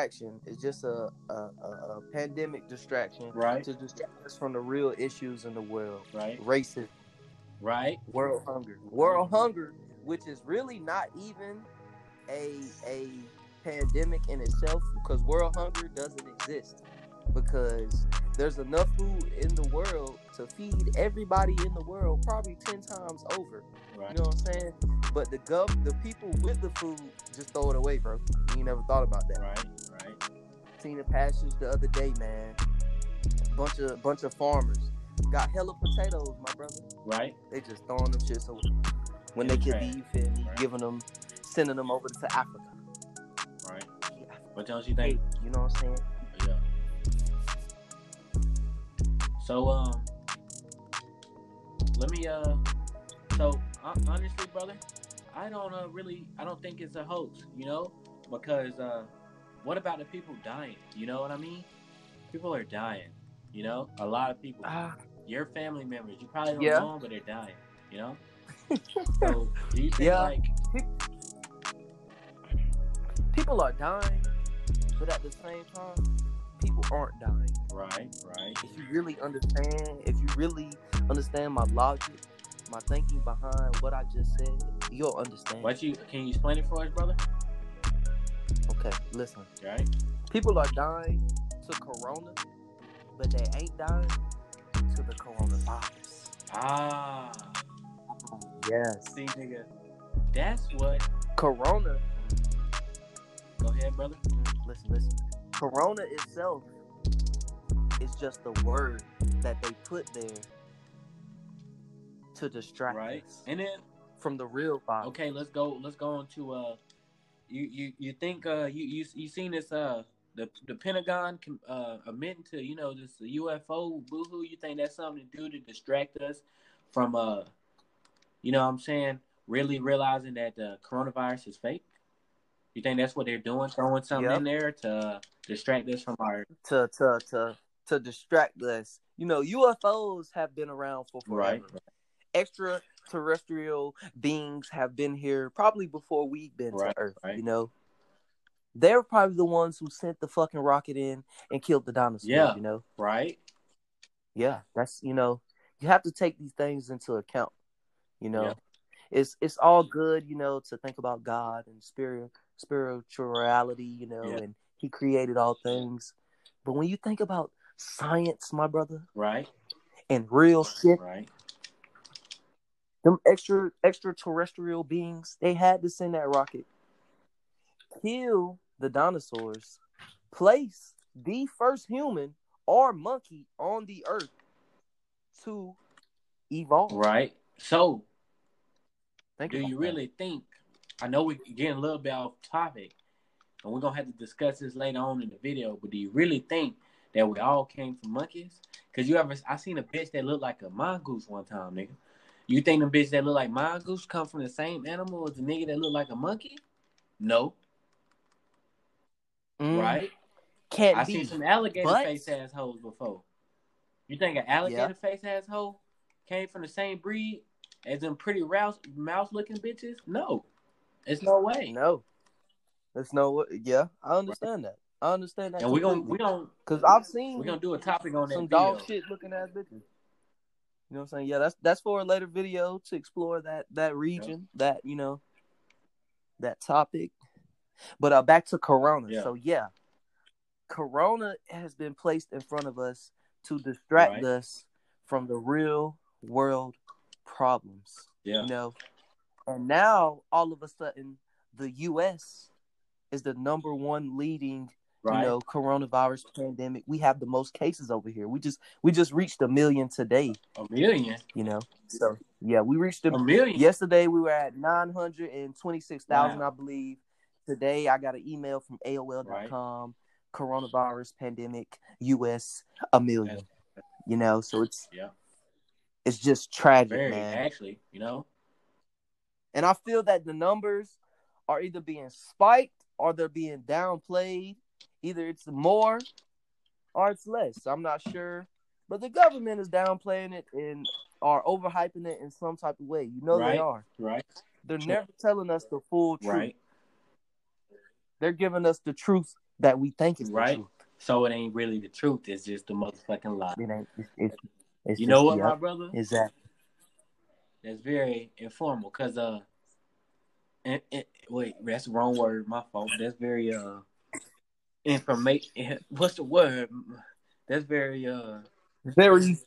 distraction. It's just a, a, a, pandemic distraction Right. to distract us from the real issues in the world. Right. Racism, Right. world hunger, world hunger, which is really not even a a pandemic in itself because world hunger doesn't exist because there's enough food in the world to feed everybody in the world probably 10 times over Right. you know what i'm saying but the gov the people with the food just throw it away bro you never thought about that Right. Seen a passage the other day man bunch of bunch of farmers got hella potatoes my brother Right. they just throwing them shit so when they could be you feel me Right. giving them sending them over to africa Right. What don't you think? Hey, you know what i'm saying Yeah. So um, let me uh, so hon- honestly, brother, I don't uh, really, I don't think it's a hoax, you know, because uh, what about the people dying? You know what I mean? People are dying. You know, a lot of people. ah Your family members, you probably don't Yeah. know them, but they're dying. You know. so do you think Yeah. like people are dying but at the same time people aren't dying right, right, if you really understand, if you really understand my logic, my thinking behind what I just said, you'll understand. what you can you explain it for us, brother? Okay, listen. Right. People are dying to corona, but they ain't dying to the coronavirus. Ah. Yes. See, nigga, that's what. Corona, Go ahead, brother. listen, listen. Corona itself is just the word that they put there to distract Right, us and then from the real virus. okay, let's go. Let's go on to uh, you you you think uh you you you seen this uh the the Pentagon uh admitting to you know this UFO boohoo? You think that's something to do to distract us from uh, you know what I'm saying really realizing that the coronavirus is fake? You think that's what they're doing, throwing something Yep. in there to distract us from our to to to to distract us. You know, UFOs have been around for forever. right, Extraterrestrial beings have been here probably before we've been Right, to Earth. right. You know, they're probably the ones who sent the fucking rocket in and killed the dinosaurs. Yeah. You know, right? yeah, that's you know, you have to take these things into account. You know, Yeah. it's it's all good. You know, to think about God and spirit spirituality. You know, Yeah. and He created all things. But when you think about science, my brother, Right, and real shit, right, them extra extraterrestrial beings, they had to send that rocket, kill the dinosaurs, place the first human or monkey on the earth to evolve. right. So Think do you that. really think? I know we're getting a little bit off topic, and we're gonna have to discuss this later on in the video. But do you really think that we all came from monkeys? Cause you ever I seen a bitch that looked like a mongoose one time, nigga. You think the bitch that look like mongoose come from the same animal as the nigga that look like a monkey? No, Mm, right? Can't I be. seen some alligator but- face assholes before. You think an alligator face asshole came from the same breed as them pretty mouse mouse looking bitches? No, it's no way. No, It's no. way- Yeah, I understand that. I understand that. And we're gonna we gonna because I've seen we're gonna do a topic on that some video. dog shit looking ass bitches. You know what I'm saying? Yeah, that's that's for a later video to explore that that region, that you know, that topic. But uh, back to Corona. Yeah. So yeah, Corona has been placed in front of us to distract Right. us from the real world problems. Yeah. You know, and now all of a sudden, the U.S. is the number one leading Right. you know coronavirus pandemic we have the most cases over here we just we just reached a million today a million. you know so yeah we reached a A million. yesterday we were at 926,000 Wow. i believe today i got an email from aol.com coronavirus pandemic us a million That's- you know so it's Yeah. it's just tragic Very man actually, you know. and i feel that the numbers are either being spiked or they're being downplayed either it's more or it's less i'm not sure but the government is downplaying it and are overhyping it in some type of way you know Right. they are Right. they're never telling us the full truth Right. they're giving us the truth that we think is Right. So it ain't really the truth. It's just the motherfucking lie. It ain't. It's, it's, it's You know what, my brother? Exactly. That's very informal. Cause uh, and, and- wait, that's the wrong word. My fault. That's very uh, information. What's the word? That's very uh, Very.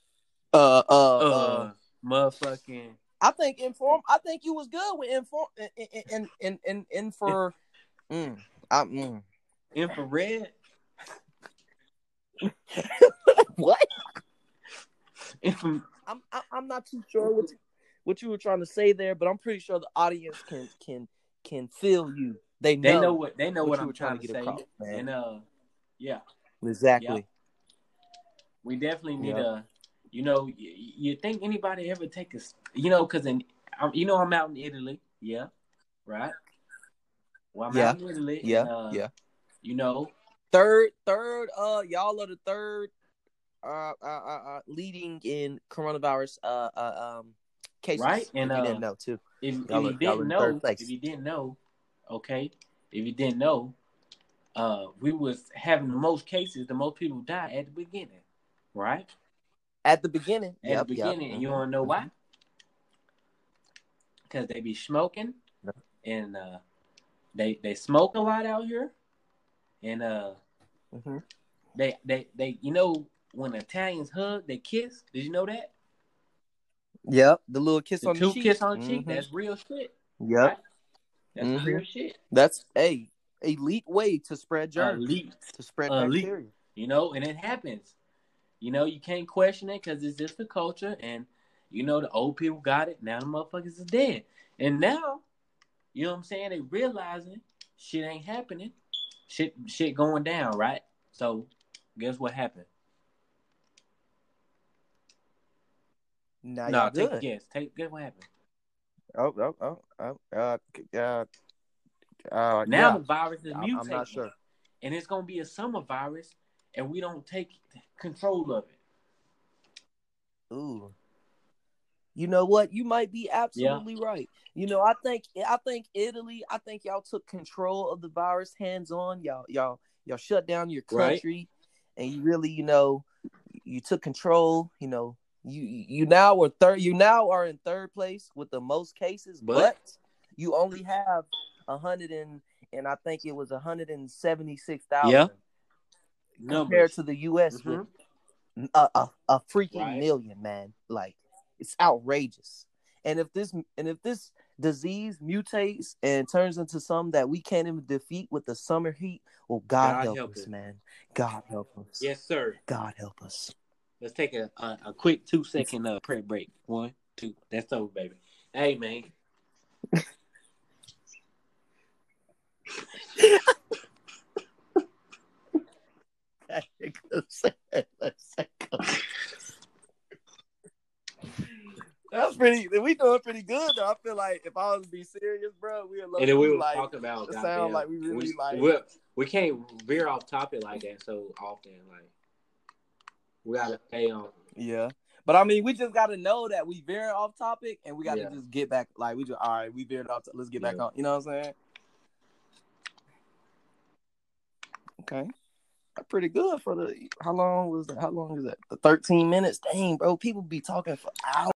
Uh. Uh. uh, uh motherfucking. I think inform. I think you was good with inform and and and and, and for. Mm, I, mm. Infrared. What? Infra- I'm I- I'm not too sure what what you were trying to say there, but I'm pretty sure the audience can can can feel you. They know, they know what they know what what, I'm trying, to to say. across, man. and uh, yeah, exactly. we definitely need Yep. a. You know, you, you think anybody ever take a? You know, because in, I'm, you know, I'm out in Italy. Yeah, right. Well, I'm Yeah. out in Italy. Yeah, and, uh, yeah. You know, Third, third. Uh, y'all are the third. Uh, uh, uh, uh leading in coronavirus. Uh, uh um, cases. Right, and, if you uh, didn't know too. if, if you didn't know, if you didn't know, okay, if you didn't know, uh, we was having the most cases, the most people die at the beginning, right? At the beginning. At yep, the yep, beginning, and you mhm, want to know why? Because they be smoking, and uh, they they smoke a lot out here, and uh, Mhm. they they they you know when Italians hug, they kiss. Did you know that? Yep, the little kiss The on two the cheek. kiss on the cheek. Mhm. That's real shit. Yep, right? That's Mhm. real shit. that's a elite way to spread germs, Elite. to spread elite. bacteria. you know, and it happens. You know, you can't question it because it's just the culture, and you know the old people got it. Now the motherfuckers is dead, and now, you know what I'm saying? They realizing shit ain't happening, shit shit going down, right? So, guess what happened? Now no, take a guess. Take guess what happened. Oh, oh, oh, oh, uh, uh, uh, Now yeah. the virus is mutating, I'm not sure. and it's gonna be a summer virus, and we don't take control of it. Ooh. You know what? You might be absolutely right. You know, I think I think Italy, I think y'all took control of the virus hands on. Y'all y'all y'all shut down your Right. country and you really, you know, you took control, you know. You you now are third you now are in third place with the most cases, but, But- you only have a hundred and and I think it was a hundred and seventy six thousand Yeah. compared Numbers. to the US Mhm. with a, a, a freaking Right. million, man. Like it's outrageous. And if this and if this disease mutates and turns into something that we can't even defeat with the summer heat, well, God, God help, help us, us. man. God help us. Yes, sir. God help us. Let's take a, a, a quick two second uh, prayer break. One, two. That's over, baby. Hey, man. That's pretty. We doing pretty good though. I feel like if I was to be serious, bro, we would And then we were like. talking about. it goddamn, sound like we really like- We, we can't veer off topic like that so often. Like we gotta stay on. Yeah. But I mean, we just got to know that we veering off topic, and we got to Yeah. just get back. Like we just, all right, we veered off. let's get back Yeah. on. You know what I'm saying? Okay, That's pretty good for the. How long was that? How long is that? The 13 minutes. Dang, bro, people be talking for hours.